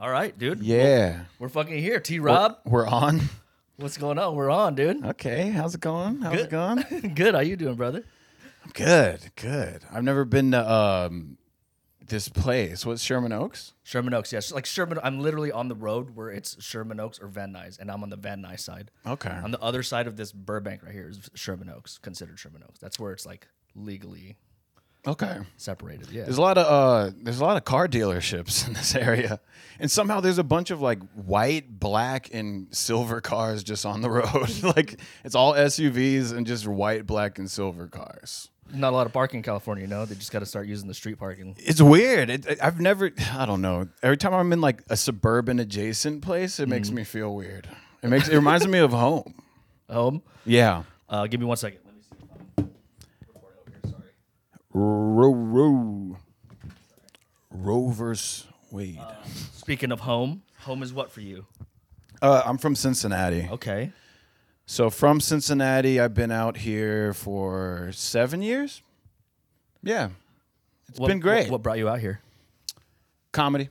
All right, dude. Yeah. We're fucking here. T Rob, We're on. what's going on? We're on, dude. Okay. How's it going? How's Good. it going? Good. How you doing, brother? I'm good. Good. I've never been to um this place. What's Sherman Oaks? Sherman Oaks, yes. Like Sherman, I'm literally on the road where it's Sherman Oaks or Van Nuys, and I'm on the Van Nuys side. Okay. On the other side of this Burbank right here is Sherman Oaks, considered Sherman Oaks. That's where it's like legally Okay. separated. Yeah. There's a lot of uh there's a lot of car dealerships in this area. And somehow there's a bunch of like white, black, and silver cars just on the road. like it's all SUVs and just white, black, and silver cars. Not a lot of parking in California, you know? They just got to start using the street parking. It's weird. It, it- I've never. I don't know. Every time I'm in like a suburban adjacent place, it makes me feel weird. It makes. It reminds me of home. Home. Yeah. Uh, give me one second. Let me see if I'm recording over here. Sorry. Row, row. Roe versus Wade. Speaking of home, home is what for you? Uh, I'm from Cincinnati. Okay. So from Cincinnati, I've been out here for seven years. Yeah, it's What- been great. What, what brought you out here? Comedy,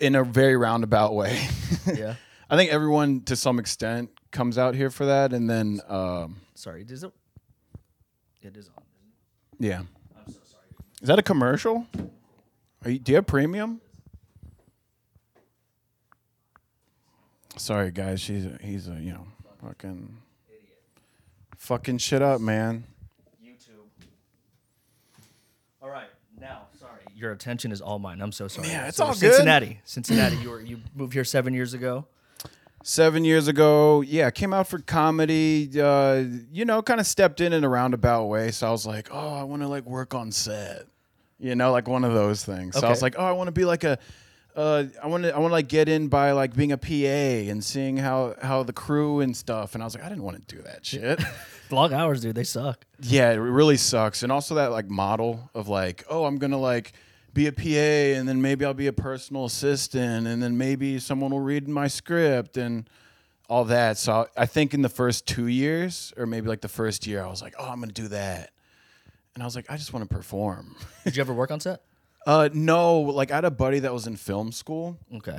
in a very roundabout way. Yeah. I think everyone, to some extent, comes out here for that, and then um, Sorry. Is it? It is on. Yeah. I'm so sorry. Is that a commercial? Are you, do you have premium? Sorry, guys. She's a, he's a you know fucking fucking shit up, man. YouTube. All right. Now, sorry. Your attention is all mine. I'm so sorry. Yeah, it's So all good. Cincinnati. Cincinnati. You were you moved here seven years ago. Seven years ago, yeah, came out for comedy. Uh, you know, kind of stepped in in a roundabout way. So I was like, oh, I want to like work on set. You know, like one of those things. So I was Okay. like, oh, I want to be like a. Uh, I want to. I want to like get in by like being a PA and seeing how how the crew and stuff. And I was like, I didn't want to do that shit. Long hours, dude. They suck. yeah, it really sucks. And also that like model of like, oh, I'm gonna like be a PA and then maybe I'll be a personal assistant and then maybe someone will read my script and all that. So I think in the first two years or maybe like the first year, I was like, oh, I'm gonna do that. And I was like, I just want to perform. Did you ever work on set? uh, no, like I had a buddy that was in film school. Okay.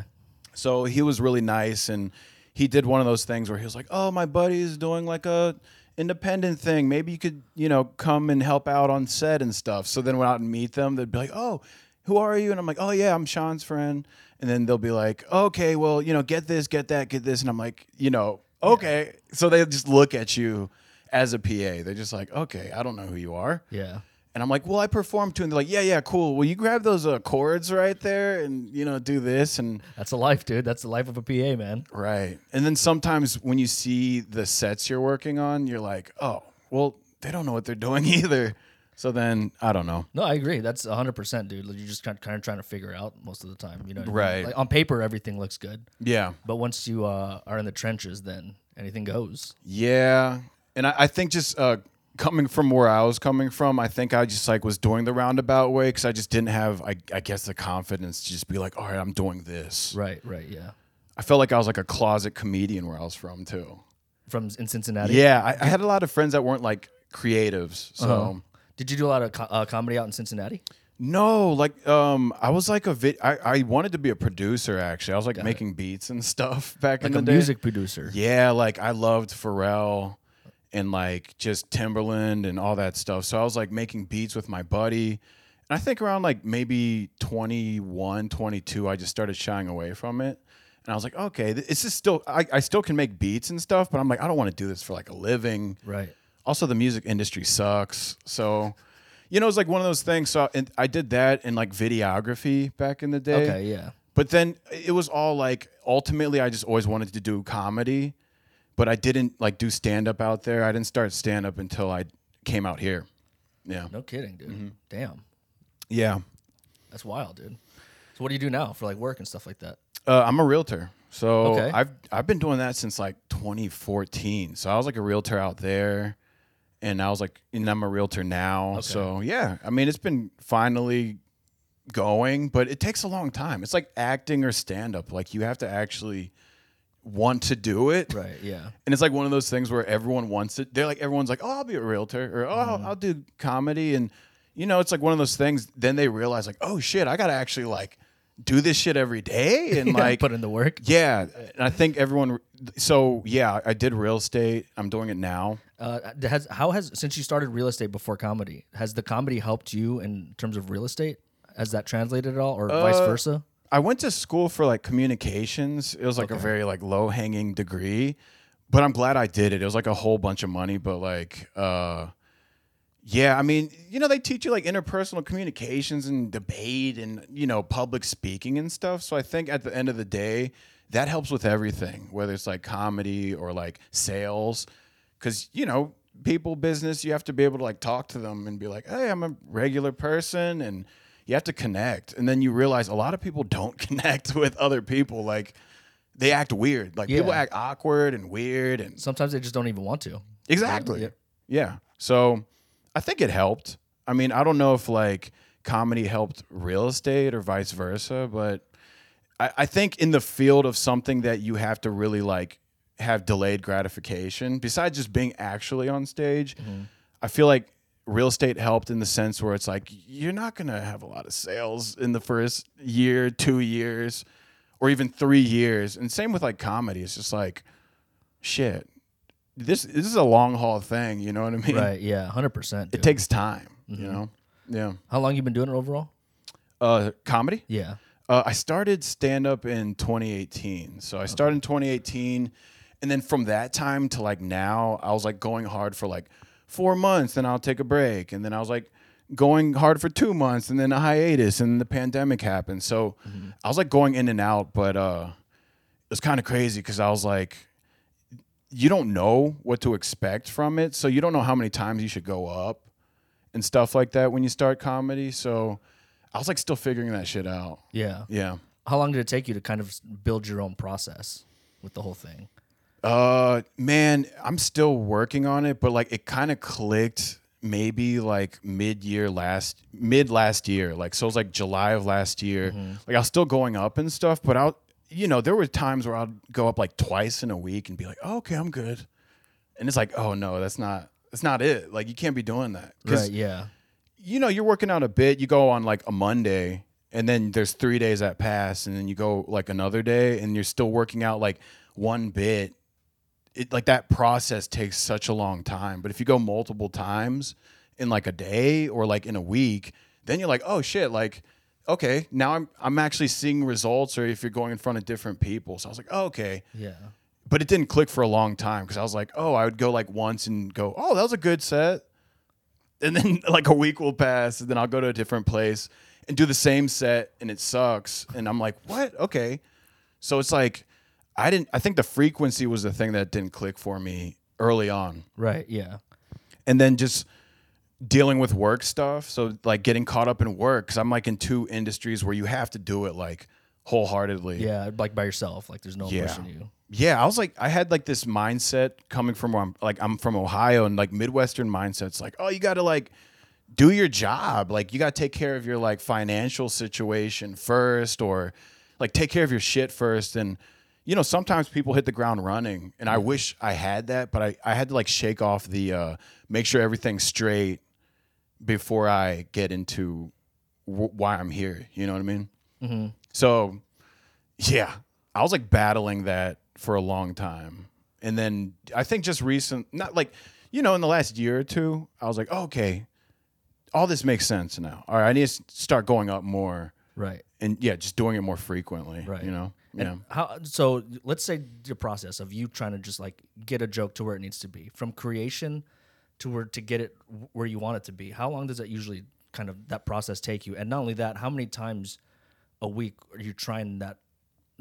So he was really nice and he did one of those things where he was like, "Oh, my buddy is doing like a independent thing. Maybe you could, you know, come and help out on set and stuff." So then when I would meet them, they'd be like, "Oh, who are you?" And I'm like, "Oh, yeah, I'm Sean's friend." And then they'll be like, "Okay, well, you know, get this, get that, get this." And I'm like, "You know, okay." So they just look at you as a PA. They're just like, "Okay, I don't know who you are." Yeah. And I'm like, well, I perform too. And they're like, yeah, yeah, cool. Will you grab those uh, cords right there and, you know, do this? And That's a life, dude. That's the life of a PA, man. Right. And then sometimes when you see the sets you're working on, you're like, oh, well, they don't know what they're doing either. So then I don't know. No, I agree. That's 100%, dude. Like, You're just kind of trying to figure out most of the time. You know, what I mean? Right. Like, on paper, everything looks good, Yeah. but once you uh, are in the trenches, then anything goes. Yeah. And I, I think just uh, coming from where I was coming from, I think I just like was doing the roundabout way because I just didn't have, I, I guess, the confidence to just be like, all right, I'm doing this. Right. Right. Yeah. I felt like I was like a closet comedian where I was from too. From in Cincinnati. Yeah. I, I had a lot of friends that weren't like creatives. So. Uh-huh. Did you do a lot of co- uh, comedy out in Cincinnati? No, like um, I was like a vid. I, I wanted to be a producer. Actually, I was like making beats and stuff back Like in a the day. music producer. Yeah, like I loved Pharrell and like just Timbaland and all that stuff. So I was like making beats with my buddy. And I think around like maybe 21, 22, I just started shying away from it. And I was like, okay, this is still, I, I still can make beats and stuff, but I'm like, I don't want to do this for like a living Right. Also the music industry sucks so you know it's like one of those things so and i did that in like videography back in the day Okay. Yeah. but then it was all like ultimately i just always wanted to do comedy but i didn't like do stand up out there i didn't start stand up until i came out here yeah No kidding, dude. Mm-hmm. Damn. yeah That's wild, dude. So what do you do now for like work and stuff like that? uh, i'm a realtor so Okay. i've i've been doing that since like 2014 so i was like a realtor out there and I was like, and I'm a realtor now. So yeah, I mean, it's been finally going, but it takes a long time. It's like acting or stand up. Like you have to actually want to do it. Right. Yeah. And it's like one of those things where everyone wants it. They're like, everyone's like, oh, I'll be a realtor or oh, Mm-hmm. I'll do comedy. And, you know, it's like one of those things. Then they realize, like, oh shit, I got to actually like do this shit every day and like put in the work. yeah. And I think everyone. So yeah, I did real estate. I'm doing it now. Uh, has how has since you started real estate before comedy, has the comedy helped you in terms of real estate? Has that translated at all, or vice Uh, versa? I went to school for like communications. It was like a very like low hanging degree, but I'm glad I did it. It was like a whole bunch of money, but like, uh, yeah, I mean, you know, they teach you like interpersonal communications and debate and you know public speaking and stuff. So I think at the end of the day, that helps with everything, whether it's like comedy or like sales, because you know people business you have to be able to like talk to them and be like hey i'm a regular person and you have to connect. And then you realize a lot of people don't connect with other people. Like they act weird. Like people act awkward and weird and Sometimes they just don't even want to. exactly. Yeah. yeah. So i think it helped i mean i don't know if like comedy helped real estate or vice versa but I, I think in the field of something that you have to really like have delayed gratification, besides just being actually on stage, mm-hmm. I feel like real estate helped in the sense where it's like you're not gonna have a lot of sales in the first year, two years, or even three years. And same with like comedy. It's just like shit. This this is a long haul thing, you know what I mean? Right? Yeah, hundred percent. It takes time, you know? Yeah. How long you been doing it overall? Uh comedy? Yeah. Uh, I started stand up in 2018. So I started in 2018, and then from that time to like now, I was like going hard for like four months, then I'll take a break, and then I was like going hard for two months, and then a hiatus, and the pandemic happened. So I was like going in and out, but uh, it was kind of crazy because I was like, you don't know what to expect from it, so you don't know how many times you should go up and stuff like that when you start comedy. So I was like still figuring that shit out. Yeah. Yeah. How long did it take you to kind of build your own process with the whole thing? Uh man, I'm still working on it, but like it kind of clicked maybe like mid year last mid last year. Like so it was like July of last year. Like I was still going up and stuff, but I you know, there were times where I'd go up like twice in a week and be like, oh, "Okay, I'm good." And it's like, "Oh no, that's not that's not it. Like you can't be doing that." Right. Yeah. you know, you're working out a bit. You go on like a Monday, and then there's three days that pass, and then you go like another day, and you're still working out like one bit. It like that process takes such a long time. But if you go multiple times in like a day or like in a week, then you're like, oh shit, like okay, now I'm I'm actually seeing results. Or if you're going in front of different people, so I was like, oh, okay Yeah. but it didn't click for a long time because I was like, oh, I would go like once and go, oh, that was a good set. And then like a week will pass, and then I'll go to a different place and do the same set, and it sucks. And I'm like, what? Okay. So it's like, I didn't, I think the frequency was the thing that didn't click for me early on. Right. Yeah. And then just dealing with work stuff. So like getting caught up in work because I'm like in two industries where you have to do it like wholeheartedly. Yeah. Like by yourself. Like there's no Yeah. pushing you. Yeah, I was like, I had like this mindset coming from where I'm like, I'm from Ohio and like Midwestern mindsets, like, oh, you got to like do your job. Like, you got to take care of your like financial situation first or like take care of your shit first. And, you know, sometimes people hit the ground running and I wish I had that, but I, I had to like shake off the, uh, make sure everything's straight before I get into w- why I'm here. You know what I mean? Mm-hmm. So, yeah, I was like battling that for a long time. And then I think just recent, not like, you know, in the last year or two, I was like, oh, okay, all this makes sense now. All right, I need to start going up more Right. and yeah, just doing it more frequently. Right. You know? And Yeah. How so? Let's say the process of you trying to just like get a joke to where it needs to be, from creation to where to get it where you want it to be. How long does that usually kind of that process take you? And not only that, how many times a week are you trying that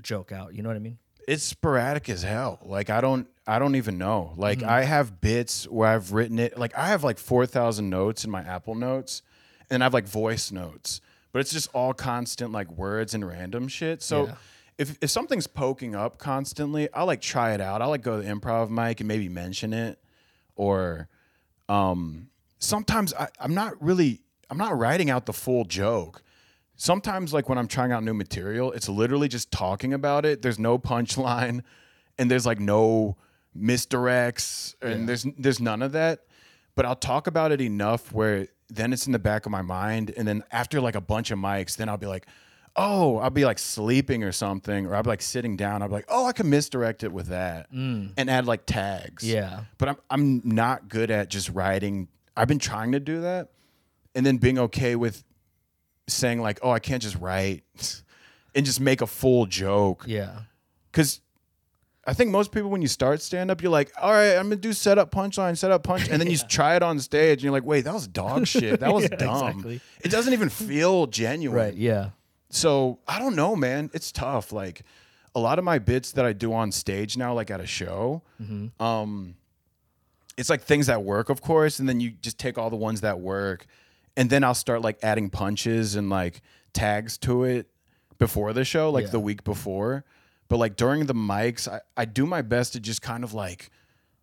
joke out? You know what I mean? it's sporadic as hell. Like I don't I don't even know. Like Mm-hmm. I have bits where I've written it. Like I have like 4,000 notes in my Apple Notes and I have like voice notes. But it's just all constant like words and random shit. So Yeah. if if something's poking up constantly, I'll like try it out. I'll like go to the improv mic and maybe mention it or um sometimes I, I'm not really I'm not writing out the full joke sometimes like when I'm trying out new material, it's literally just talking about it. There's no punchline and there's like no misdirects and there's there's none of that. But I'll talk about it enough where then it's in the back of my mind and then after like a bunch of mics, then I'll be like, oh, I'll be like sleeping or something, or I'll be like sitting down. I'll be like, oh, I can misdirect it with that and add like tags. Mm. Yeah. But I'm I'm not good at just writing. I've been trying to do that, and then being okay with saying like, oh, I can't just write and just make a full joke Yeah. because I think most people when you start stand up, you're like, all right, I'm gonna do setup punchline, setup punch, and then you try it on stage, and you're like, wait, that was dog shit. That was Yeah, dumb. exactly. It doesn't even feel genuine. Right. Yeah. So I don't know, man. It's tough. Like a lot of my bits that I do on stage now, like at a show, Mm-hmm. um, it's like things that work, of course, and then you just take all the ones that work, and then I'll start like adding punches and like tags to it before the show, like Yeah. the week before. But like during the mics, I, I do my best to just kind of like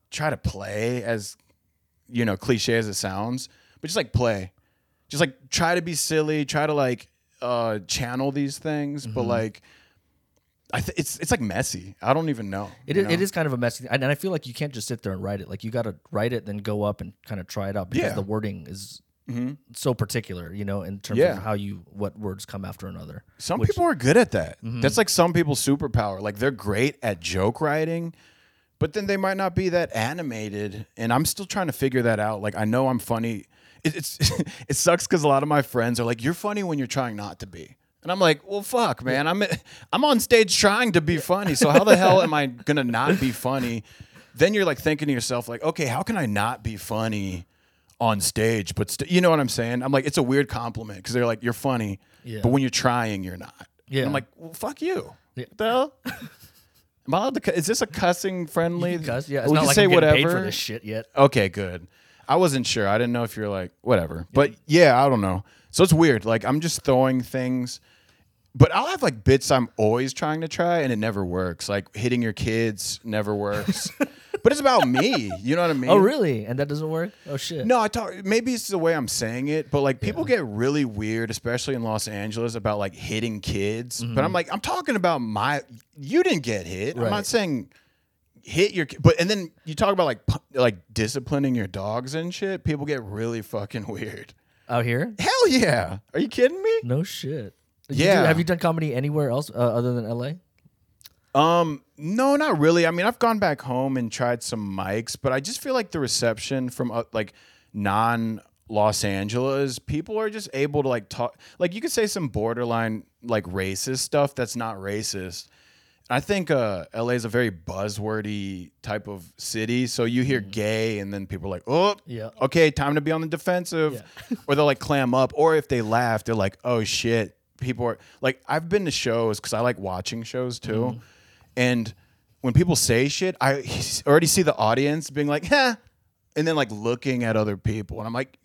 try to play as you know cliche as it sounds, but just like play, just like try to be silly, try to like uh channel these things, Mm-hmm. but like. I th- it's it's like messy. I don't even know. It you know? is kind of a messy thing. And I feel like you can't just sit there and write it. Like you got to write it, then go up and kind of try it out because Yeah. Mm-hmm. the wording is so particular, you know, in terms Yeah. of how you, what words come after another. Some which- people are good at that. Mm-hmm. That's like some people's superpower. Like they're great at joke writing, but then they might not be that animated. And I'm still trying to figure that out. Like I know I'm funny. It, it's it sucks because a lot of my friends are like, "You're funny when you're trying not to be," and I'm like, "Well, fuck, man. I'm I'm on stage trying to be funny. So how the hell am I gonna not be funny?" Then you're like thinking to yourself, like, "Okay, how can I not be funny?" on stage, but st- you know what I'm saying? I'm like, it's a weird compliment because they're like, you're funny, Yeah. but when you're trying, you're not. And Yeah. I'm like, well, fuck you. Yeah. What the hell? Am I allowed to? cu- Is this a cussing friendly? Because yeah, it's we not can like say I'm whatever. paid for this shit yet. Okay, good. I wasn't sure. I didn't know if you're like whatever. But yeah, I don't know. So it's weird. Like I'm just throwing things. But I'll have like bits I'm always trying to try and it never works. Like hitting your kids never works. but it's about me. You know what I mean? Oh, really? And that doesn't work? Oh, shit. No, I talk. Maybe it's the way I'm saying it, but like people get really weird, especially in Los Angeles, about like hitting kids. But I'm like, I'm talking about my. You didn't get hit. I'm Mm-hmm. Not saying hit your. But and then you talk about like like disciplining your dogs and shit. People get really fucking weird. Out here? Hell yeah! Are you kidding me? No shit. Did you Yeah. do- have you done comedy anywhere else uh, other than LA? Um, no, not really. I mean, I've gone back home and tried some mics, but I just feel like the reception from uh, like non Los Angeles people are just able to like talk. Like you could say some borderline like racist stuff that's not racist. I think uh, LA is a very buzzwordy type of city. So you hear gay, and then people are like, "Oh, Yeah. okay, time to be on the defensive," or they'll like clam up, or if they laugh, they're like, "Oh shit." People are like, I've been to shows because I like watching shows too, and when people say shit, I already see the audience being like, "Huh," and then like looking at other people, and I'm like,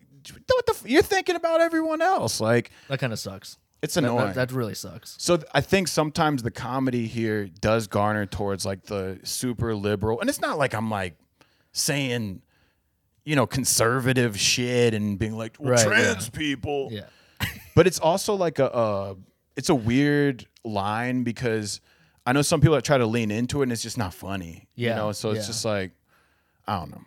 "What the? F- you're thinking about everyone else." Like, That kind of sucks. It's That- annoying. That, that really sucks. So th- I think sometimes the comedy here does garner towards like the super liberal, and it's not like I'm like saying, you know, conservative shit and being like well, Right, trans yeah. people. Yeah. But it's also like a, uh, it's a weird line because I know some people that try to lean into it and it's just not funny. Yeah, You know, so it's yeah. just like, I don't know.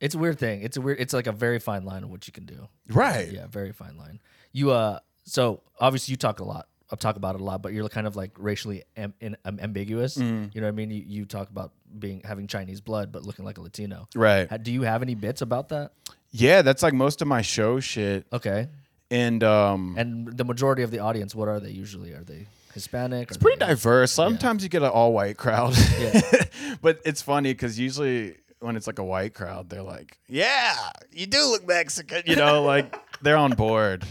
It's a weird thing. It's a weird. It's like a very fine line of what you can do. Right. Yeah, very fine line. You uh, so obviously you talk a lot. I talk about it a lot, but you're kind of like racially am, in, um, ambiguous. Mm. You know what I mean? You, you talk about being having Chinese blood, but looking like a Latino. Right. Ha- Do you have any bits about that? Yeah. That's like most of my show shit. Okay. And, um, And the majority of the audience, what are they usually? Are they Hispanic? It's pretty diverse. Sometimes you get an all white crowd. Yeah. but it's funny because usually when it's like a white crowd, they're like, "Yeah, you do look Mexican," you know, like they're on board.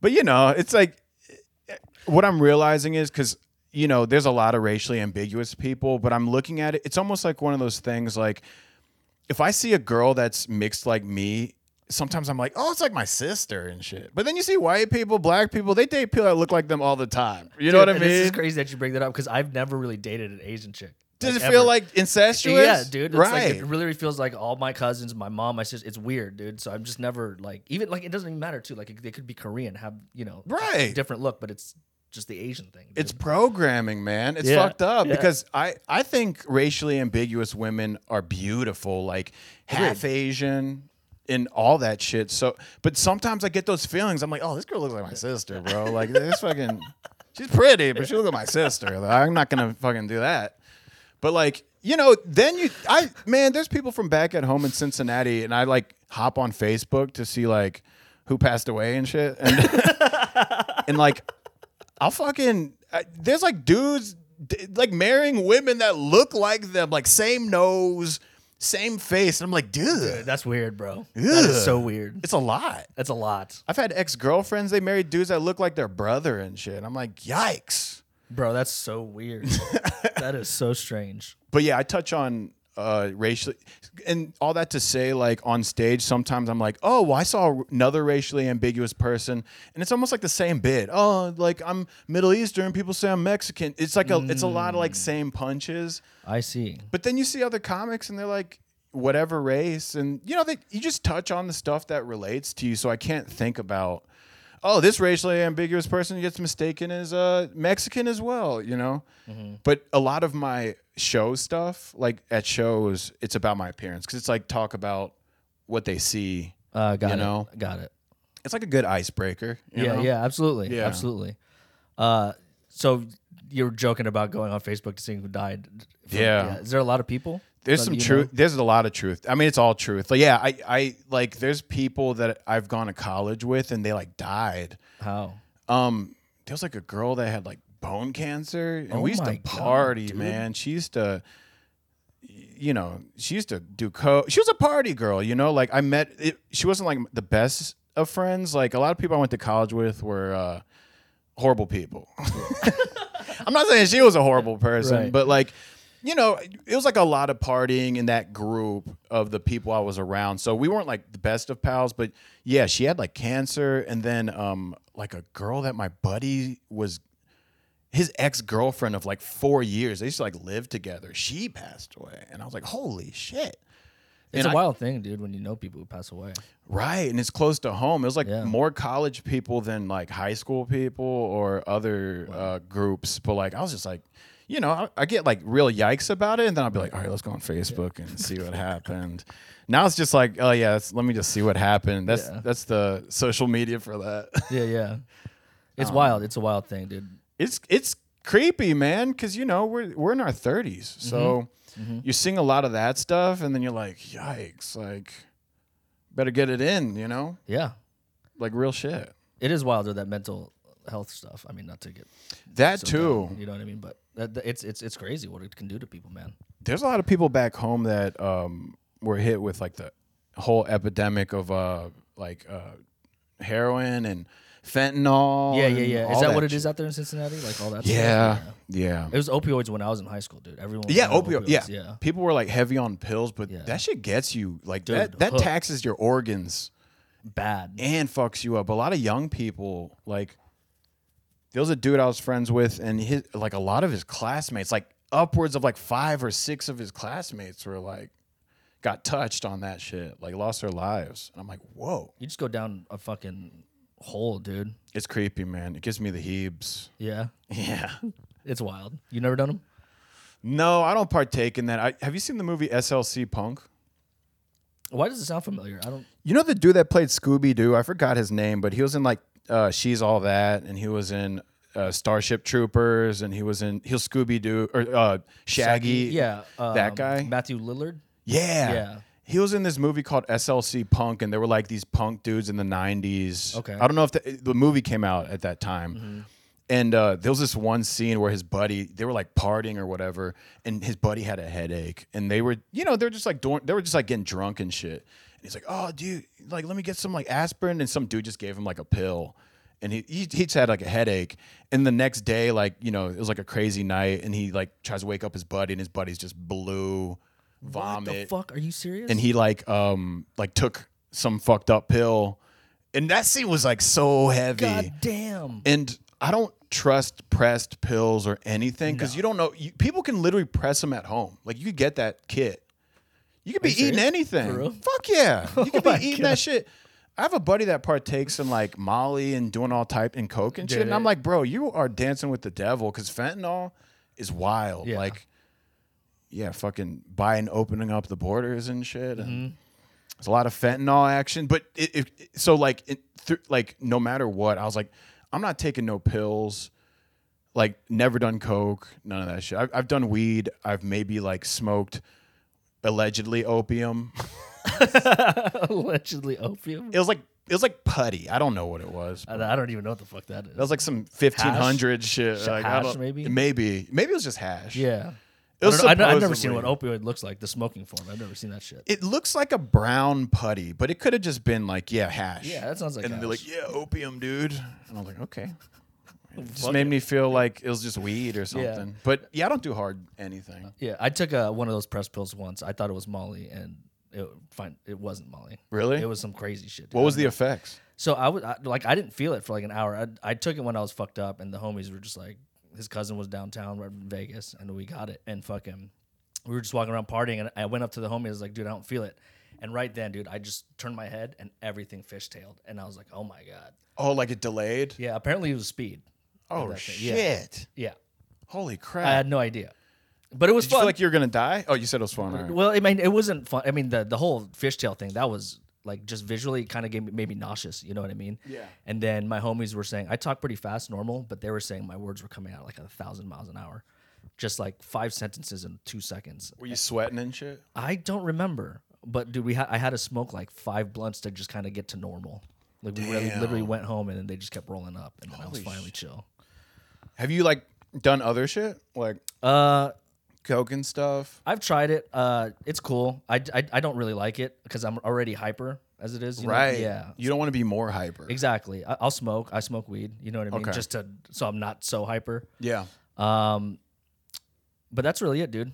But you know, it's like what I'm realizing is because you know, there's a lot of racially ambiguous people, but I'm looking at it. It's almost like one of those things. Like if I see a girl that's mixed like me. Sometimes I'm like, oh, it's like my sister and shit. But then you see white people, black people, they date people that look like them all the time. You know what I mean? This is crazy that you bring that up because I've never really dated an Asian chick. Does Like, it feel like incestuous? Yeah, dude. It's right. Like, it really feels like all my cousins, my mom, my sister. It's weird, dude. So I'm just never like even like it doesn't even matter too. Like it- they could be Korean, have you know, Right. different look, but it's just the Asian thing. dude. it's programming, man. It's Yeah, fucked up yeah. because I I think racially ambiguous women are beautiful, like half Asian and all that shit. So, but sometimes I get those feelings. I'm like, oh, this girl looks like my sister, bro. Like this fucking. She's pretty, but she look like my sister. I'm not gonna fucking do that. But like, you know, then you, I man, there's people from back at home in Cincinnati, and I like hop on Facebook to see like who passed away and shit, and and like, I'll fucking I, there's like dudes d- like marrying women that look like them, like same nose, same face, and I'm like, dude, That's weird, bro. That is so weird. it's a lot. That's a lot, I've had ex girlfriends they married dudes that look like their brother and shit. I'm like, yikes. Bro. That's so weird. that is so strange. but yeah, I touch on uh racially and all that to say like on stage sometimes I'm like, "Oh, well, I saw another racially ambiguous person." And it's almost like the same bit. "Oh, like I'm Middle Eastern, people say I'm Mexican." It's like a it's a lot of like same punches. I see. But then you see other comics and they're like whatever race and you know they you just touch on the stuff that relates to you so I can't think about oh this racially ambiguous person gets mistaken as uh Mexican as well, you know? But a lot of my show stuff like at shows it's about my appearance cuz it's like talk about what they see. Uh, got You it. know? Got it. It's like a good icebreaker, you yeah, know? yeah, absolutely, Yeah. absolutely. Uh, so you were joking about going on Facebook to see who died. from- Yeah. Is there a lot of people? There's that some truth. know? There's a lot of truth. I mean, it's all truth. Like, yeah, I, I like. There's people that I've gone to college with, and they like died. How? Um, there was like a girl that had like bone cancer, and Oh we used to party, dude. man. She used to, you know, she used to do co. She was a party girl, you know. Like I met. It, she wasn't like the best of friends. Like a lot of people I went to college with were uh, horrible people. I'm not saying she was a horrible person, Right. but like. You know, it was like a lot of partying in that group of the people I was around. So we weren't like the best of pals, but yeah, she had like cancer and then um like a girl that my buddy was his ex-girlfriend of like 4 years. They used to like live together. She passed away. And I was like, "Holy shit." It's And a I- wild thing, dude, when you know people who pass away. Right, and it's close to home. It was like Yeah. more college people than like high school people or other uh, groups. But like, I was just like, you know, I, I get like real yikes about it, and then I'll be like, all right, let's go on Facebook and see what happened. Now it's just like, oh yeah, let's- me just see what happened. That's Yeah. that's the social media for that. Yeah, yeah. Um, It's wild. It's a wild thing, dude. it's it's creepy, man, because you know we're we're in our thirties, so you're seeing a lot of that stuff, and then you're like, yikes, like better get it in, you know, Yeah. like real shit. It is wilder that mental health stuff. I mean, not to get That so too. down, you know what I mean? But it's it's it's crazy what it can do to people, man. There's a lot of people back home that um, were hit with like the whole epidemic of uh, like uh, heroin and fentanyl. yeah, yeah, yeah. Is all that, what it shit. is out there in Cincinnati? Like all that Yeah, stuff? yeah. It was opioids when I was in high school, dude. Everyone Yeah, opioid. Yeah. Yeah. people were like heavy on pills, but Yeah. that shit gets you like Dude, that. That hooked. taxes your organs Bad. and fucks you up. A lot of young people like. There was a dude I was friends with, and his like a lot of his classmates, like upwards of like five or six of his classmates, were like got touched on that shit, like lost their lives. And I'm like, whoa, You just go down a fucking hole, dude. it's creepy, man. It gives me the heebs. Yeah. Yeah. It's wild. You never done them? No, I don't partake in that. I, have you seen the movie SLC Punk? Why does it sound familiar? I don't. You know the dude that played Scooby Doo? I forgot his name, but he was in like uh, She's All That, and he was in uh, Starship Troopers, and he was in he'll Scooby Doo or uh, Shaggy. Yeah. Um, that guy? Matthew Lillard. Yeah. Yeah. He was in this movie called SLC Punk, and there were like these punk dudes in the 90s. Okay. I don't know if the, the movie came out at that time. And uh, there was this one scene where his buddy, they were like partying or whatever, and his buddy had a headache. And they were, you know, they're just like they were just like getting drunk and shit. And he's like, oh, dude, like, let me get some like aspirin. And some dude just gave him like a pill. And he, he, he just had like a headache. And the next day, like, you know, it was like a crazy night. And he like tries to wake up his buddy, and his buddy's just blue, vomit What the fuck? Are you serious? and he like um like took some fucked up pill and that scene was like so heavy God damn. and i don't trust pressed pills or anything because you don't know you, people can literally press them at home like you could get that kit you could be eating serious? anything For real? fuck yeah you could be my eating God. that shit I have a buddy that partakes in like Molly and doing all type and coke and shit, and I'm like, bro, you are dancing with the devil because fentanyl is wild. Yeah. Like, yeah, fucking buying, opening up the borders and shit, and Mm-hmm. there's a lot of fentanyl action. But it, it so like it, th- like no matter what, I was like, I'm not taking no pills Like never done coke, none of that shit. I've, I've done weed. I've maybe like smoked allegedly opium. Allegedly opium. It was like it was like putty. I don't know what it was. I, I don't even know what the fuck that is. That was like some fifteen hundred shit. Like, I hash, don't- maybe? maybe, maybe it was just hash. yeah. It was I don't know. I- I've never seen supposedly- what opioid looks like. The smoking form. I've never seen that shit. It looks like a brown putty, but it could have just been like yeah hash. Yeah, that sounds like And they're hash. like yeah opium, dude. And I was like okay. It just Fuck made it. me feel like it was just weed or something. But yeah, I don't do hard anything. Yeah, I took uh, one of those press pills once. I thought it was Molly, and it fine. It wasn't Molly. Really? It was some crazy shit. dude. What was the effects? So I was I, like, I didn't feel it for like an hour. I, I took it when I was fucked up, and the homies were just like, his cousin was downtown right in Vegas, and we got it, and fucking, we were just walking around partying, and I went up to the homie, I was like, dude, I don't feel it, and right then, dude, I just turned my head, and everything fishtailed, and I was like, oh my god, Oh, like it delayed. yeah. Apparently it was speed. Oh thing. Yeah. shit! Yeah, Holy crap! I had no idea, but it was Did you fun. feel like you were gonna die? Oh, you said it was fun. all right. Well, I mean, it wasn't fun. I mean, the the whole fishtail thing that was like just visually kind of gave me, made me nauseous. You know what I mean? Yeah. And then my homies were saying I talk pretty fast, normal, but they were saying my words were coming out like a thousand miles an hour, just like five sentences in two seconds. Were you sweating and shit? I don't remember, but dude, we had I had to smoke like five blunts to just kind of get to normal. Like we really, literally went home and then they just kept rolling up, and then I was Holy finally chill. Have you like done other shit like Uh, coke and stuff? I've tried it. Uh, it's cool. I, I, I don't really like it because I'm already hyper as it is. you know? Right. Yeah. You don't want to be more hyper. Exactly. I, I'll smoke. I smoke weed. You know what I mean? Okay. Just to so I'm not so hyper. Yeah. Um, but that's really it, dude.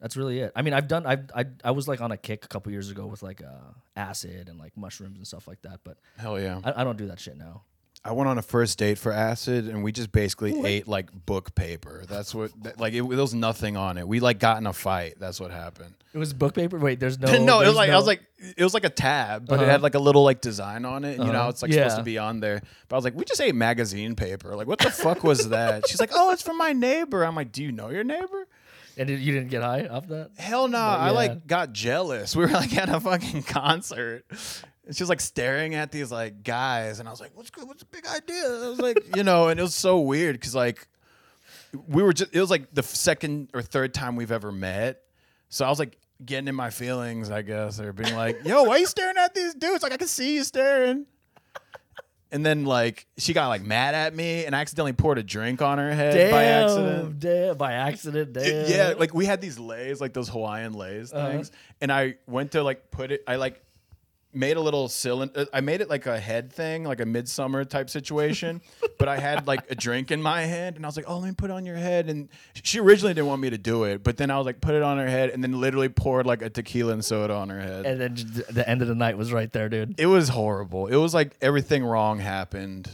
That's really it. I mean, I've done. I I I was like on a kick a couple years ago with like uh acid and like mushrooms and stuff like that. But Hell yeah. I, I don't do that shit now. I went on a first date for acid, and we just basically ate like book paper. That's what, that- like, it, there was nothing on it. We like got in a fight. That's what happened. It was book paper. Wait, there's no. no, it was like I was like, it was like a tab, but it Uh-huh. had like a little like design on it. and You know, Uh-huh. it's like supposed to be on there. But I was like, we just ate magazine paper. Like, what the fuck was that? She's like, oh, it's from my neighbor. I'm like, do you know your neighbor? and you didn't get high off that. Hell no. But I like got jealous. We were like at a fucking concert. And she was like staring at these like guys, and I was like, "What's good? What's the big idea?" I was like, you know, and it was so weird because like we were just it was like the second or third time we've ever met, so I was like getting in my feelings, I guess, or being like, "Yo, why are you staring at these dudes? Like I can see you staring." And then like she got like mad at me, and I accidentally poured a drink on her head Damn, by accident. Damn, by accident. Damn. Yeah, like we had these leis, like those Hawaiian leis Uh-huh. things, and I went to like put it. I like made a little cylinder. Uh, I made it like a head thing, like a midsummer type situation. but I had like a drink in my hand, and I was like, "Oh, let me put it on your head." And she originally didn't want me to do it, but then I was like, "Put it on her head," and then literally poured like a tequila and soda on her head. and then the end of the night was right there, dude. it was horrible. It was like everything wrong happened.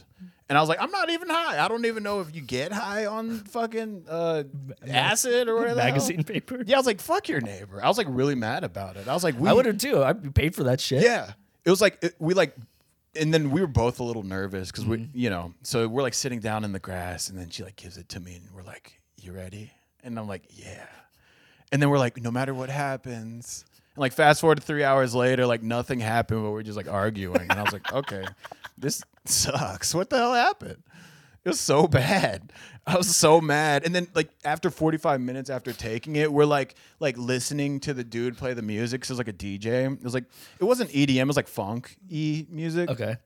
And I was like, I'm not even high. I don't even know if you get high on fucking uh, acid or whatever. Magazine paper. Yeah, I was like, fuck your neighbor. I was like really mad about it. I was like, we I would have too. I'd be paid for that shit. Yeah. It was like it, we like and then we were both a little nervous because Mm-hmm. we you know, so we're like sitting down in the grass and then she like gives it to me and we're like, You ready? And I'm like, Yeah. And then we're like, no matter what happens. And like fast forward to three hours later, like nothing happened, but we're just like arguing. And I was like, okay, this sucks. What the hell happened? It was so bad. I was so mad. And then like after 45 minutes after taking it, we're like like listening to the dude play the music. So it was like a DJ. It was like it wasn't EDM, it was like funk e music. Okay.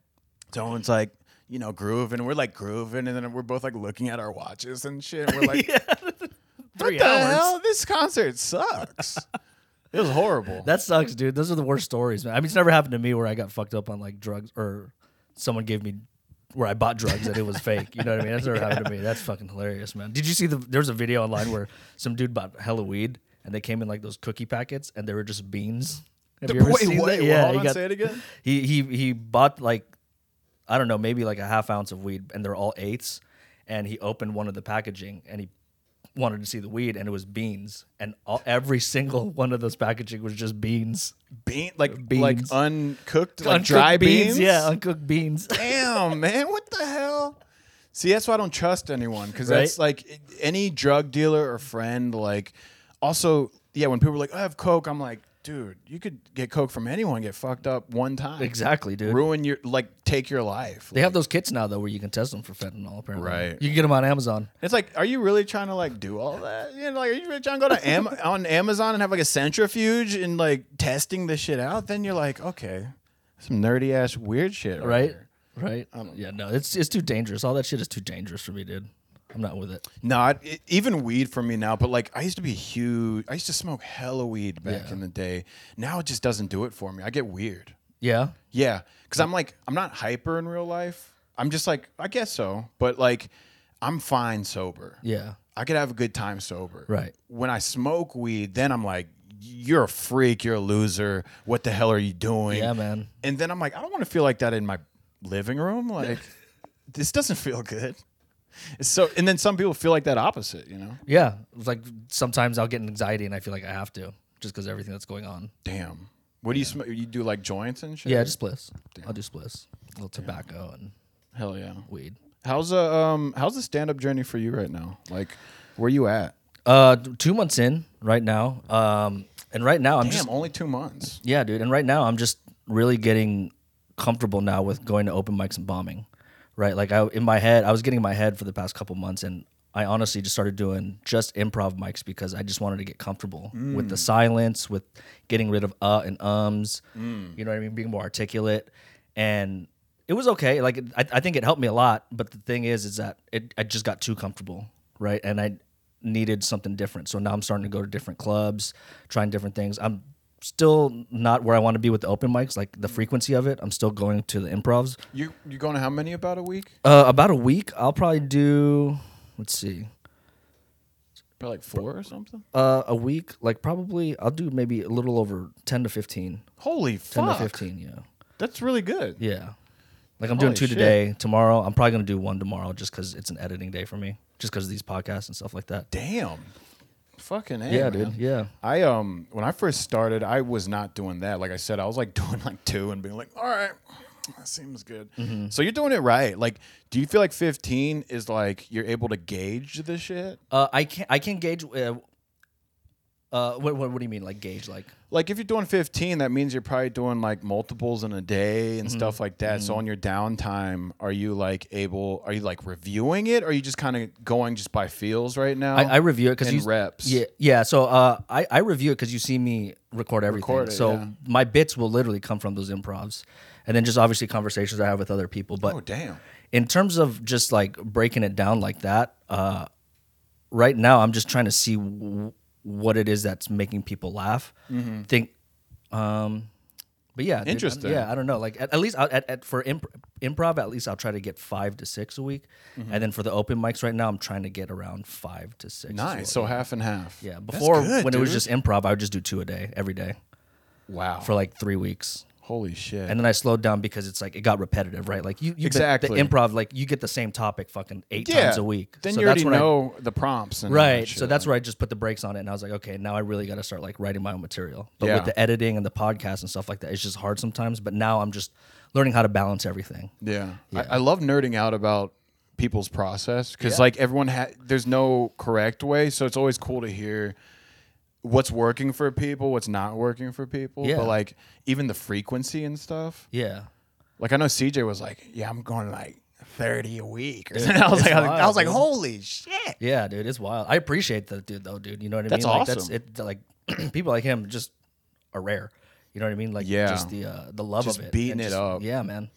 So it's like, you know, grooving. We're like grooving, and then we're both like looking at our watches and shit. And We're like, Three what the hours. hell? This concert sucks. it was horrible. That sucks, dude. Those are the worst stories, man. I mean, it's never happened to me where I got fucked up on like drugs or someone gave me where I bought drugs that it was fake. You know what I mean? That's never happened to me. That's fucking hilarious, man. Did you see the? There's a video online where some dude bought hella weed and they came in like those cookie packets and they were just beans. Have you ever wait, seen wait, that? wait, Yeah, he got- say it again. He he he bought like I don't know, maybe like a half ounce of weed, and they're all eighths. And he opened one of the packaging, and he wanted to see the weed, and it was beans, and all, every single one of those packaging was just beans, Bean like Beans. like uncooked, like Uncooked dry beans. yeah, uncooked beans. Damn, man, what the hell? See, that's why I don't trust anyone because Right? that's like any drug dealer or friend. Like, also, yeah, when people are like, oh, "I have coke," I'm like, dude, you could get coke from anyone, get fucked up one time, Exactly, dude. ruin your like, take your life. They have those kits now though where you can test them for fentanyl. Apparently, Right. You can get them on Amazon. It's like, are you really trying to like do all that? You know, like, are you really trying to go to Am- on Amazon and have like a centrifuge and like testing the shit out? Then you're like, okay, some nerdy ass weird shit, Right. here. Right. Um, yeah. No, it's it's too dangerous. All that shit is too dangerous for me, dude. I'm not with it. Not it, even weed for me now. But like, I used to be huge. I used to smoke hella weed back Yeah. in the day. Now it just doesn't do it for me. I get weird. Yeah. Yeah, because I'm like, I'm not hyper in real life. I'm just like, I guess so, but like, I'm fine sober. Yeah. I could have a good time sober. Right. When I smoke weed, then I'm like, you're a freak. You're a loser. What the hell are you doing? Yeah, man. And then I'm like, I don't want to feel like that in my living room. Like, this doesn't feel good. So, and then some people feel like that opposite. You know? Yeah. It's like sometimes I'll get an anxiety and I feel like I have to just because everything that's going on. Damn. What do you smoke? You do like joints and shit? Yeah, just spliffs. I'll do spliffs. A little tobacco and Hell yeah. weed. How's the um how's the stand up journey for you right now? Like, where you at? Uh, two months in right now. Um, and right now I'm Damn, just only two months. yeah, dude. And right now I'm just really getting comfortable now with going to open mics and bombing. Right, like I in my head, I was getting in my head for the past couple months, and I honestly just started doing just improv mics because I just wanted to get comfortable with the silence, with getting rid of uh and ums. You know what I mean? Being more articulate, and it was okay. Like I, I think it helped me a lot. But the thing is, is that it I just got too comfortable, right? And I needed something different. So now I'm starting to go to different clubs, trying different things. I'm still not where I want to be with the open mics, like the frequency of it. I'm still going to the improvs. You you going to how many about a week? Uh, about a week, I'll probably do. Let's see. Probably like four or something. Uh, a week, like probably, I'll do maybe a little over ten to fifteen. Holy Ten fuck! to fifteen, yeah, That's really good. yeah. Like I'm doing two shit. today. Tomorrow, I'm probably gonna do one tomorrow, just because it's an editing day for me, just because of these podcasts and stuff like that. Damn. Fucking A, yeah, man. dude. Yeah. I um when I first started, I was not doing that. Like I said, I was like doing like two and being like, all right, that seems good. Mm-hmm. So you're doing it right. Like, do you feel like 15 is like you're able to gauge this shit? Uh, I can I can gauge. Uh, uh, what, what what do you mean, like gauge, like? Like if you're doing 15, that means you're probably doing like multiples in a day Mm-hmm. and stuff like that. So on your downtime, are you like able? Are you like reviewing it? Or are you just kind of going just by feels right now? I, I review it because reps. Yeah, yeah. So uh, I I review it because you see me record everything. Record it, so yeah. my bits will literally come from those improvs, and then just obviously conversations I have with other people. But oh damn. in terms of just like breaking it down like that, uh, right now I'm just trying to see w- what it is that's making people laugh. Think, um, but yeah, dude, Interesting. yeah, I don't know. Like at, at least I- at, at, for imp- improv, at least I'll try to get five to six a week, and then for the open mics right now, I'm trying to get around five to six. Nice. well. So half and half. Yeah, before good, when it was just improv, I would just do two a day every day wow. for like three weeks, Holy shit. and then I slowed down because it's like it got repetitive, right? Like you, you Exactly. the improv, like you get the same topic fucking eight times a week. Then So you that's already when I- know the prompts and all that right? So that's where I just put the brakes on it, and I was like, okay, now I really got to start like writing my own material. But Yeah. with the editing and the podcast and stuff like that, it's just hard sometimes. But now I'm just learning how to balance everything. Yeah, I, I love nerding out about people's process because Yeah. like everyone ha- there's no correct way, so it's always cool to hear what's working for people, what's not working for people. Yeah. But like even the frequency and stuff. Yeah. Like I know CJ was like, "Yeah, I'm going like 30 a week." Or something. I was like, I was like, dude. "Holy shit!" Yeah, dude, it's wild. I appreciate that, dude. Though, dude, you know what I That's mean? Like, That's awesome. it. Like people like him just are rare. You know what I mean? Like, Yeah. just the uh, the love Just of it, beating it just- up. Yeah, man.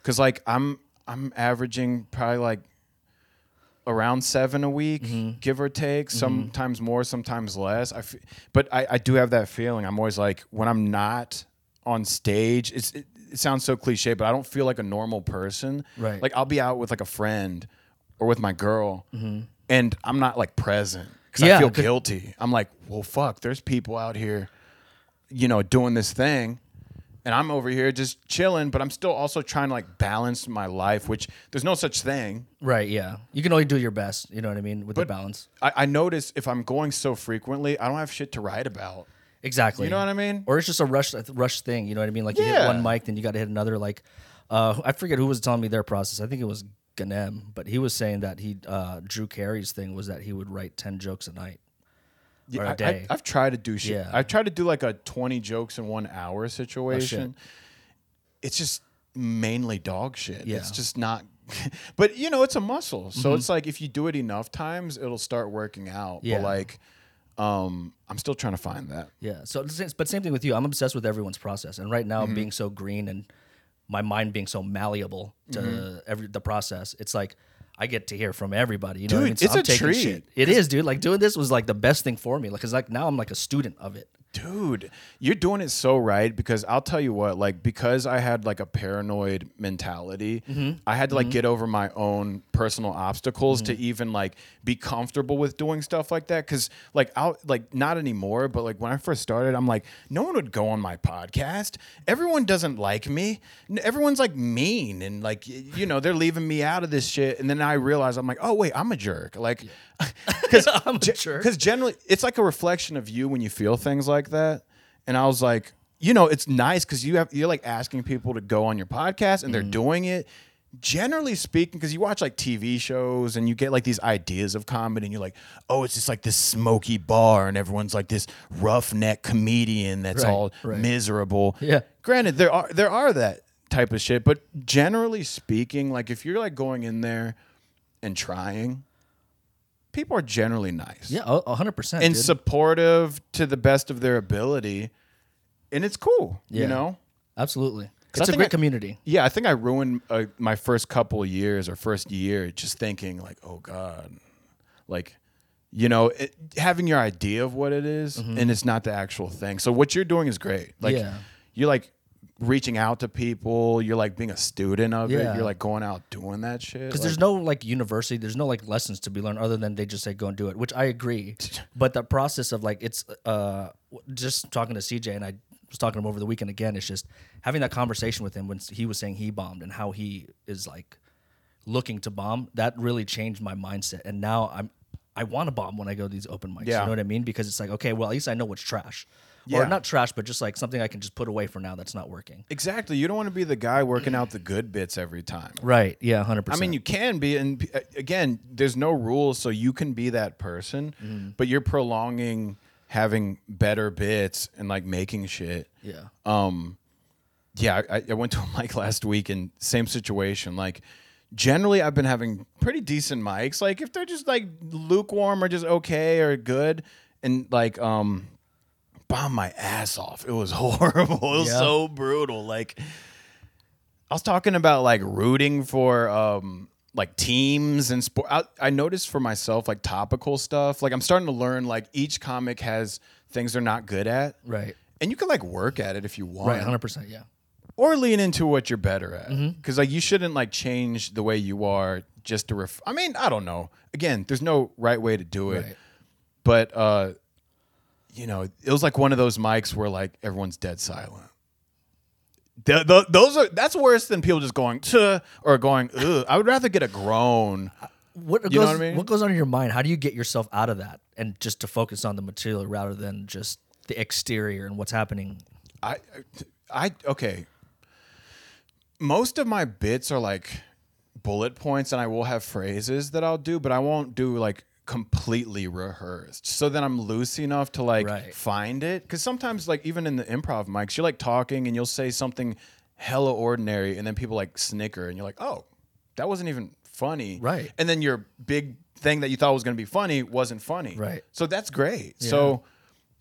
Because like I'm I'm averaging probably like around seven a week, Mm-hmm. give or take. Sometimes more, sometimes less. I f- but I, I do have that feeling. I'm always like when I'm not on stage. It's it, it sounds so cliche, but I don't feel like a normal person. Right. Like I'll be out with like a friend or with my girl, and I'm not like present because Mm-hmm. Yeah, I feel guilty. I'm like, well, fuck. There's people out here, you know, doing this thing and I'm over here just chilling, but I'm still also trying to like balance my life, which there's no such thing. Right. Yeah. You can only do your best. You know what I mean with the balance. I, I notice if I'm going so frequently, I don't have shit to write about. Exactly. You know what I mean? Or it's just a rush rush thing. You know what I mean? Like you hit one mic, then you got to hit another. Like, uh, I forget who was telling me their process. I think it was Ganem, but he was saying that he uh, Drew Carey's thing was that he would write ten jokes a night. Or I, a day. I, have tried to do shit. Yeah. I've tried to do like a 20 jokes in one hour situation. it's just mainly dog shit. It's Yeah. Mm-hmm. just not. But you know, it's a muscle. So it's like if you do it enough times, it'll start working out. Yeah. But like, um, I'm still trying to find that. Yeah. So, it's- it's- but same thing with you. I'm obsessed with everyone's process, and right now Mm-hmm. being so green and my mind being so malleable to Mm-hmm. every the process, it's like I get to hear from everybody. You know what I mean? So it's I'm a treat. Shit. It is, dude. Like doing this was like the best thing for me. Like, cause like now I'm like a student of it. Dude, you're doing it so right because I'll tell you what, like because I had like a paranoid mentality, Mm-hmm. I had to like get over my own personal obstacles to even like be comfortable with doing stuff like that cuz like I'll like not anymore, but like when I first started, I'm like no one would go on my podcast. Everyone doesn't like me. Everyone's like mean and like you know, they're leaving me out of this shit and then I realize I'm like, "Oh wait, I'm a jerk." Like cuz I'm a because generally it's like a reflection of you when you feel things like that. And i was like you know it's nice because you have you're like asking people to go on your podcast and they're mm. doing it. Generally speaking because you watch like tv shows and you get like these ideas of comedy and you're like oh it's just like this smoky bar and everyone's like this roughneck comedian that's Right, all right. miserable. Yeah. granted there are there are that type of shit but generally speaking like if you're like going in there and trying people are generally nice Yeah, a hundred percent. and dude. supportive to the best of their ability, and it's cool. Yeah. You know. Absolutely. It's a great I- community. Yeah, I think I ruined uh, my first couple of years or first year just thinking like, oh god, like, you know, it, having your idea of what it is, and it's not the actual thing. So what you're doing is great. Like, Yeah. you're like reaching out to people. You're like being a student of it. Yeah. You're like going out doing that shit. Because Like, there's no like university, there's no like lessons to be learned other than they just say go and do it, which I agree. but the process of like it's uh w- just talking to CJ and I was talking to him over the weekend again. It's just having that conversation with him when he was saying he bombed and how he is like looking to bomb. That really changed my mindset, and now I'm I want to bomb when I go to these open mics. Yeah. You know what I mean? Because it's like okay, well at least I know what's trash. Yeah. Or not trash, but just like something I can just put away for now that's not working. exactly. You don't want to be the guy working out the good bits every time. Right. Yeah. Hundred percent. I mean, you can be, and uh, again, there's no rules, so you can be that person, Mm-hmm. but you're prolonging having better bits and like making shit. Yeah. Um, yeah, I, I went to a mic last week and same situation. Like, generally, I've been having pretty decent mics. Like, if they're just like lukewarm or just okay or good, and like, um, bomb my ass off. It was horrible. It was Yeah. so brutal. Like, I was talking about like rooting for um like teams and sport. I, I noticed for myself like topical stuff. Like I'm starting to learn like each comic has things they're not good at, Right. and you can like work at it if you want, Right. Hundred percent. Yeah. or lean into what you're better at. Mm-hmm. Because like you shouldn't like change the way you are just to ref. I mean, I don't know. Again, there's no right way to do it, Right. but uh, you know, it was like one of those mics where like everyone's dead silent. Th- th- those are that's worse than people just going to or going. Ugh. I would rather get a groan. Uh, what You goes, know what I mean? What goes on in your mind? How do you get yourself out of that and just to focus on the material rather than just the exterior and what's happening? I, I okay. Most of my bits are like bullet points, and I will have phrases that I'll do, but I won't do like completely rehearsed. So then I'm loose enough to like Right. find it. Because sometimes, like even in the improv mics, you're like talking and you'll say something hella ordinary, and then people like snicker, and you're like, oh, that wasn't even funny, Right. And then your big thing that you thought was gonna be funny wasn't funny, Right. So that's great. So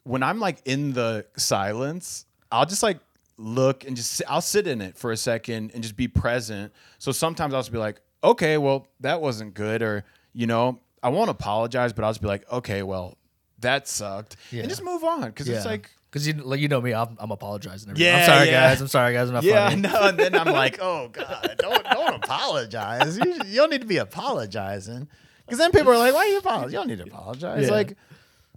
when I'm like in the silence, I'll just like look and just sit, I'll sit in it for a second and just be present. So sometimes I'll just be like, okay, well that wasn't good, or you know, I won't apologize, but I'll just be like, okay, well that sucked, Yeah. and just move on because it's like. because you like you know me, I'm, I'm apologizing. Yeah, I'm sorry, yeah. guys. I'm sorry, guys. I'm not Yeah, funny. no, and then I'm like, oh god, don't don't apologize. You, you don't need to be apologizing, because then people are like, why are you apologize? You don't need to apologize. Yeah. Like,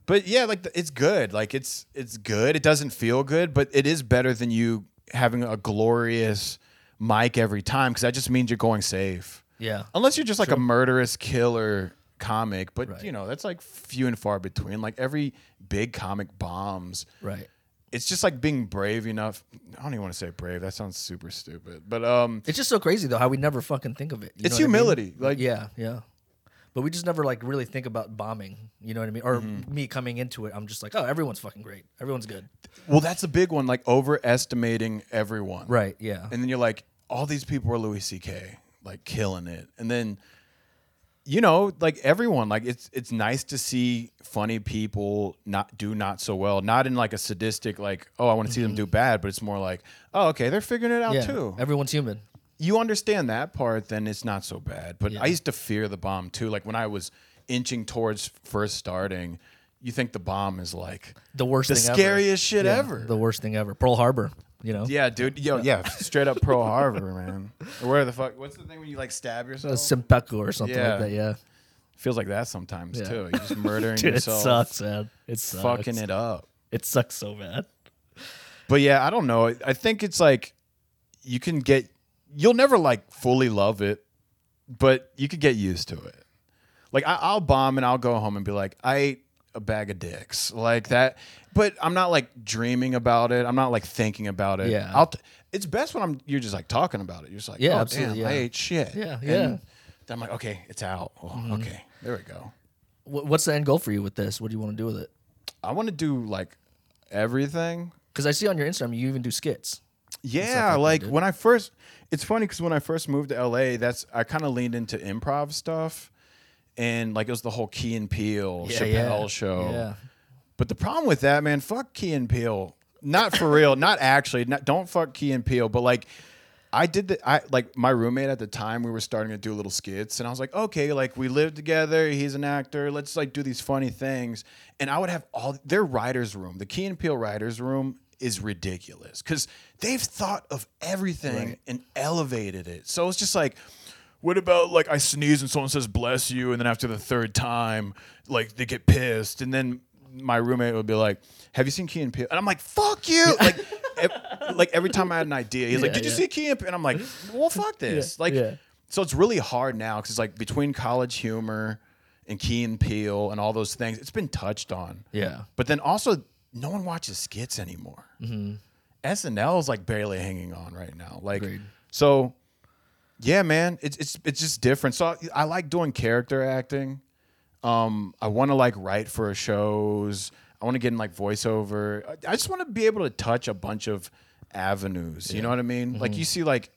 but yeah, like the, it's good. Like it's it's good. It doesn't feel good, but it is better than you having a glorious mic every time, because that just means you're going safe. Yeah. Unless you're just like a murderous killer comic, but Right. you know that's like few and far between. Like every big comic bombs Right. it's just like being brave enough. I don't even want to say brave. That sounds super stupid. But um, It's just so crazy though how we never fucking think of it. you it's know what I mean? humility. Like Yeah. Yeah. but we just never like really think about bombing. You know what I mean? Or Mm-hmm. me coming into it, I'm just like, oh, everyone's fucking great. Everyone's good. Well, that's a big one, like overestimating everyone. Right? Yeah. And then you're like, all these people are Louis C.K. like killing it, and then. You know, like everyone, like it's it's nice to see funny people not do not so well. Not in like a sadistic, like oh I want to see them mm-hmm. do bad, but it's more like oh okay they're figuring it out yeah. too. Everyone's human. you understand that part, then it's not so bad. But Yeah. I used to fear the bomb too. Like when I was inching towards first starting, you think the bomb is like The worst the thing ever. scariest shit Yeah, ever. The worst thing ever. Pearl Harbor. You know. yeah, dude. Yo, yeah, straight up Pearl Harbor, man. Or where the fuck? What's the thing when you like stab A yourself? Seppuku or something Yeah. like that. Yeah. Feels like that sometimes Yeah. too. You're just murdering Dude, it sucks, man. It sucks. fucking it up. It sucks so bad. But yeah, I don't know. I- think it's like you can get you'll never like fully love it, but you could get used to it. Like I, I'll bomb and I'll go home and be like, I ate a bag of dicks like that. But I'm not like dreaming about it. I'm not like thinking about it. Yeah. I'll t- it's best when I'm you're just like talking about it. You're just like, Yeah, oh, damn, I ate shit. Yeah, And yeah. then I'm like, okay, it's out. Oh, mm-hmm. Okay, there we go. What's the end goal for you with this? What do you want to do with it? I want to do like everything. Because I see on your Instagram you even do skits. Yeah, like like when I first, it's funny because when I first moved to LA, that's I kind of leaned into improv stuff, and like it was the whole Key and Peele Yeah, Chappelle yeah. show. Yeah. But the problem with that, man, fuck Key and Peele. Not for real. Not actually. Not, don't fuck Key and Peele. But like, I did the. I like my roommate at the time. We were starting to do little skits, and I was like, okay, like we live together. He's an actor. Let's like do these funny things. And I would have all their writers' room. The Key and Peele writers' room is ridiculous because they've thought of everything Right. and elevated it. So it's just like. What about like I sneeze and someone says bless you, and then after the third time, like they get pissed, and then my roommate would be like, "Have you seen Key and Peele?" And I'm like, "Fuck you!" Like, ev- like every time I had an idea, he's like, Yeah, "Did you see Key and Peele?" And I'm like, "Well, fuck this!" Like, yeah. so it's really hard now because it's like between college humor and Key and Peele and all those things, it's been touched on. Yeah. But then also, no one watches skits anymore. Mm-hmm. SNL is like barely hanging on right now. Like, Agreed. so yeah, man, it's it's it's just different. So I, I like doing character acting. Um, I want to like write for shows. I want to get in like voiceover. I, I just want to be able to touch a bunch of avenues. You know what I mean? Mm-hmm. Like you see like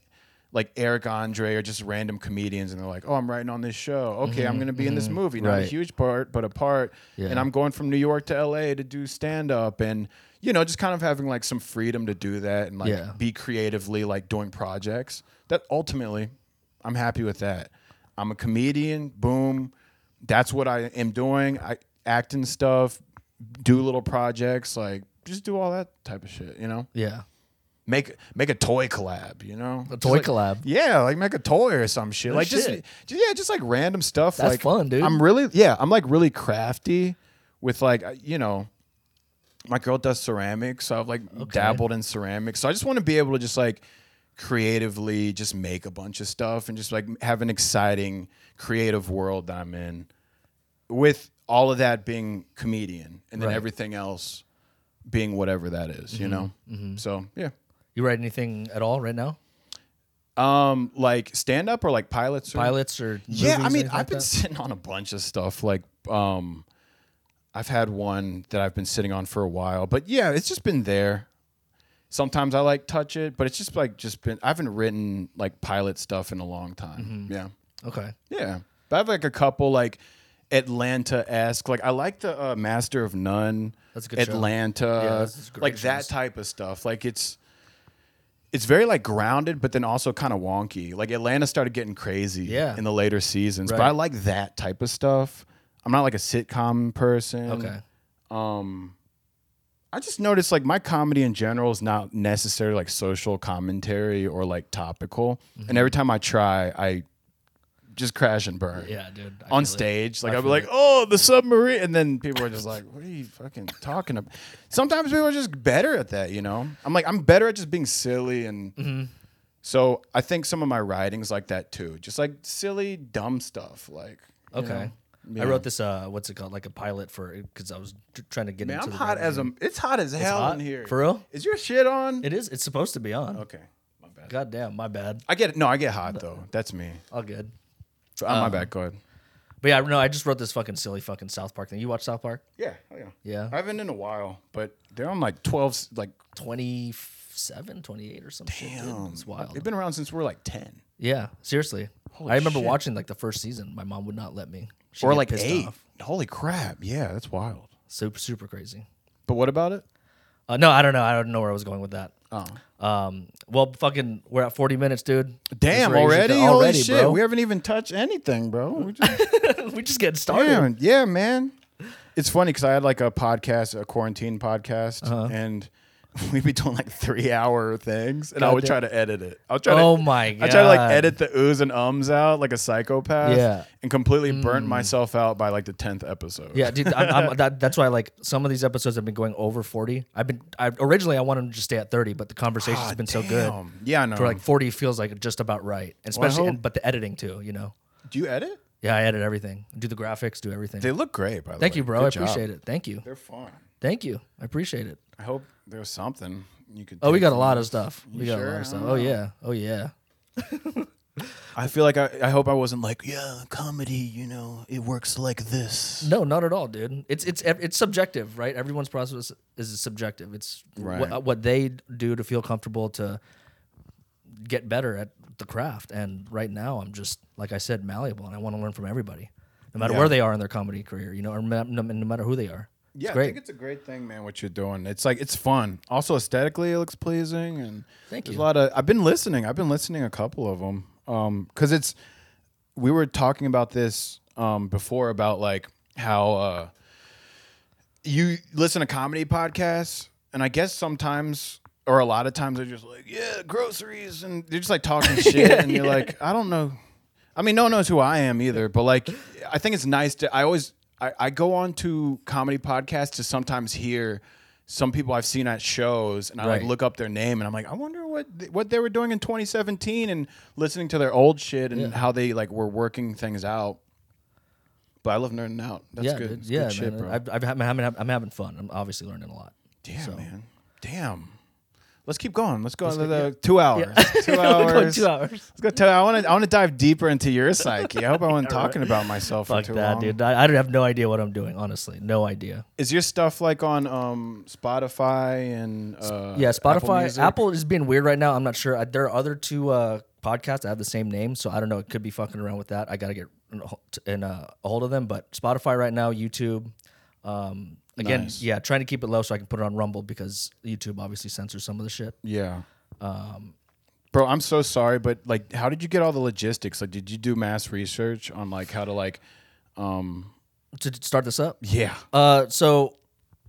like Eric Andre or just random comedians, and they're like, "Oh, I'm writing on this show. Okay, I'm going to be in this movie. Not a Mm-hmm. Huge part, but a part. Yeah. And I'm going from New York to LA to do stand up, and you know, just kind of having like some freedom to do that and like Yeah. be creatively like doing projects. That ultimately, I'm happy with that. I'm a comedian. Boom. That's what I am doing. I acting stuff, do little projects, like just do all that type of shit. You know, Yeah. make make a toy collab. You know, A Just toy like- collab. Yeah, like make a toy or some shit. No like just, shit. just yeah, just like random stuff. That's like fun, dude. I'm really yeah, I'm like really crafty with like uh, you know. My girl does ceramics, so I've like dabbled in ceramics. So I just want to be able to just like creatively just make a bunch of stuff and just like have an exciting creative world that I'm in with all of that being comedian and then Right. everything else being whatever that is, Mm-hmm. you know? So, yeah. You write anything at all right now? Um, like stand up or like pilots or Pilots or Yeah, I movies, mean, anything I've like been that? sitting on a bunch of stuff. Like, um, I've had one that I've been sitting on for a while, but yeah, it's just been there. Sometimes I like touch it, but it's just like just been. I haven't written like pilot stuff in a long time. Mm-hmm. Yeah, Okay. yeah. But I have like a couple like Atlanta esque. Like I like the uh, Master of None. That's a good show. Atlanta, Yeah, this is like that type of stuff. Like it's it's very like grounded, but then also kind of wonky. Like Atlanta started getting crazy Yeah. in the later seasons, but I like that type of stuff. I'm not like a sitcom person. Okay. Um, I just noticed like my comedy in general is not necessarily like social commentary or like topical. Mm-hmm. And every time I try, I just crash and burn Yeah, dude. I on feel it. stage. Like I I'll be like, it. "Oh, the submarine," and then people are just like, "What are you fucking talking about?" Sometimes people are just better at that, you know. I'm like, I'm better at just being silly, and Mm-hmm. so I think some of my writings like that too, just like silly, dumb stuff. Like, you Okay. know? I wrote this. Uh, what's it called? Like a pilot for because I was trying to get Man, into. I'm the hot as a. It's hot as hell hot? in here. For real? Is your shit on? It is. It's supposed to be on. okay, my bad. God damn, my bad. I get it. no, I get hot though. That's me. All good. Oh, my bad. Go ahead. But yeah, no, I just wrote this fucking silly fucking South Park thing. You watch South Park? Yeah, oh yeah. Yeah. I haven't in a while, but they're on like twelve. Like 27, 28 or some shit. Dude. damn, It's wild. They've been around since we're like ten yeah, seriously. Holy I remember shit. watching like the first season. My mom would not let me. She'd or like eight. off. Holy crap! Yeah, that's wild. Super, super crazy. But what about it? Uh, no, I don't know. I don't know where I was going with that. Oh, Um, well, fucking, we're at 40 minutes, dude. damn! Already? Holy already, shit! bro. We haven't even touched anything, bro. We just, we just getting started. damn, yeah, man. It's funny because I had like a podcast, a quarantine podcast, Uh-huh. and we'd be doing like three hour things, and I would Goddamn. try to edit it. I would try Oh to. my god! I try to like edit the oohs and ums out like a psychopath. Yeah. Mm. And completely burnt myself out by like the tenth episode. Yeah, dude. I'm, I'm, that, that's why like some of these episodes have been going over 40. I've been I originally I wanted to just stay at 30, but the conversation's Ah, been so good. Yeah, I know. For like 40 feels like just about right, especially hope- and, but the editing too. You know. Do you edit? Yeah, I edit everything. Do the graphics, do everything. They look great, by the Thank way. you, bro. Good I job. appreciate it. Thank you. They're fun. Thank you. I appreciate it. I hope there's something you could. Oh, we got a lot of stuff. We got a lot of stuff. Oh yeah. Oh yeah. I feel like I, I hope I wasn't like, yeah, comedy, you know, it works like this. No, not at all, dude. It's it's it's subjective, right? Everyone's process is subjective. It's Right. what, what they do to feel comfortable to get better at the craft. And right now, I'm just like I said, malleable, and I want to learn from everybody, no matter Yeah. where they are in their comedy career, you know, or ma- no, no matter who they are. Yeah, I think it's a great thing, man. What you're doing, it's like it's fun. Also, aesthetically, it looks pleasing, and Thank there's you. a lot of. I've been listening. I've been listening a couple of them, um, because it's. We were talking about this um before about like how uh you listen to comedy podcasts, and I guess sometimes or a lot of times they're just like, yeah, groceries, and they're just like talking shit, and you're yeah. like, I don't know. I mean, no one knows who I am either, but like, I think it's nice to. I always I, I go on to comedy podcasts to sometimes hear some people I've seen at shows, and I like look up their name, and I'm like, I wonder what th- what they were doing in 2017, and listening to their old shit and how they like were working things out. But I love nerding out. That's yeah, good. dude. It's yeah, good shit, man. bro. I've, I've, I'm, having, I'm having fun. I'm obviously learning a lot. Damn, man. Damn. Let's keep going. Let's go Let's to go- the two hours. Two hours. going two hours. Let's go. Tell, I want to. I want to dive deeper into your psyche. I hope I wasn't talking about myself for Fuck too that, long. dude. I, I have no idea what I'm doing. Honestly, no idea. Is your stuff like on um, Spotify and uh, yeah, Apple Spotify, Music? Apple, is being weird right now. I'm not sure. Uh, There are other two uh, podcasts that have the same name, so I don't know. It could be fucking around with that. I gotta get in a in uh, a hold of them. But Spotify right now, YouTube. Um, again, Nice. yeah, trying to keep it low so I can put it on Rumble because YouTube obviously censors some of the shit. Yeah. Um, Bro, I'm so sorry, but like, how did you get all the logistics? Like, did you do mass research on like how to like, um, to start this up, yeah, Uh, so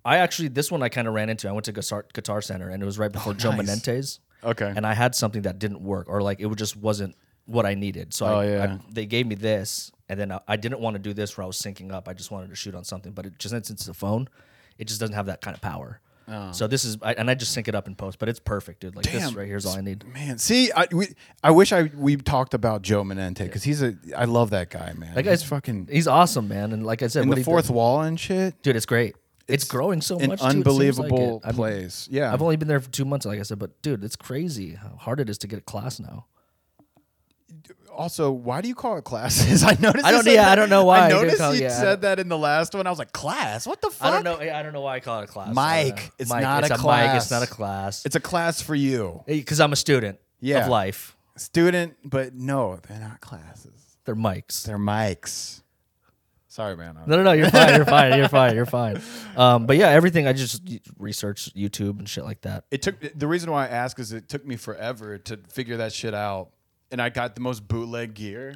I actually this one I kind of ran into. I went to Guitar, Guitar Center and it was right before Joe Oh, nice. Menendez, okay, and I had something that didn't work or like it just wasn't what I needed. So Oh, I, yeah. I, they gave me this, and then I, I didn't want to do this where I was syncing up. I just wanted to shoot on something, but it just since it's a phone, it just doesn't have that kind of power. Oh. So this is, I, and I just sync it up in post, but it's perfect, dude. Like this right here is all I need. man. See, I we, I wish I we talked about Joe Menente because he's a. I love that guy, man. That he's fucking He's awesome, man. And like I said, in the fourth wall and shit. dude, it's great. It's, growing so much. too, like unbelievable it. I mean. Yeah, I've only been there for two months, like I said, but dude, it's crazy how hard it is to get a class now. Also, why do you call it classes? I noticed. I don't- yeah, I don't know why I noticed call- you yeah. said that in the last one. I was like, class? What the fuck? I don't know. I don't know why I call it a class. mic, I don't know. it's mic, not it's a mic. class. It's not a class. It's a class for you, Because I'm a student Yeah. of life. student. But no, they're not classes. They're mics. They're mics. Sorry, man. No, no, no. You're fine. You're fine. You're fine. You're fine. Um, but yeah, everything I just research YouTube and shit like that. It took the reason why I ask is it took me forever to figure that shit out, and I got the most bootleg gear,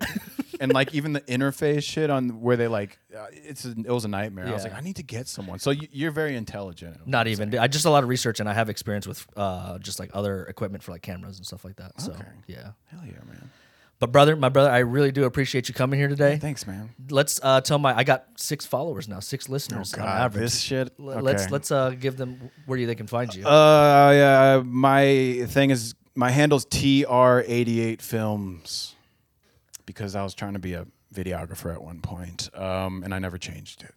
and like even the interface shit on where they like uh, it's a, it was a nightmare. I was Yeah. like, I need to get someone. So you, you're very intelligent. Not even. I just a lot of research, and I have experience with uh, just like other equipment for like cameras and stuff like that. So Okay. yeah. Hell yeah, man. But brother, my brother, I really do appreciate you coming here today. Thanks, man. Let's uh, tell my I got six followers now, six listeners on average. Oh, this shit. L- Let's okay. let's uh, give them where you they can find you. Uh, yeah, my thing is my handle's TR88 Films because I was trying to be a videographer at one point, um, and I never changed it.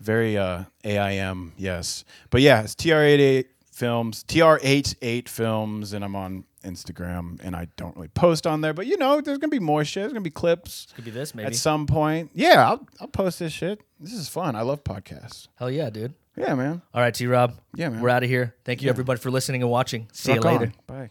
Very uh, AIM, yes, but yeah, it's TR88 Films, TR88 Films, and I'm on Instagram, and I don't really post on there. But you know, there's gonna be more shit. There's gonna be clips Could be this maybe. at some point. Yeah, I'll I'll post this shit. This is fun. I love podcasts. Hell yeah, dude. Yeah, man. All right, T Rob. Yeah, man. We're out of here. Thank you everybody for listening and watching. See Rock you on. later. Bye.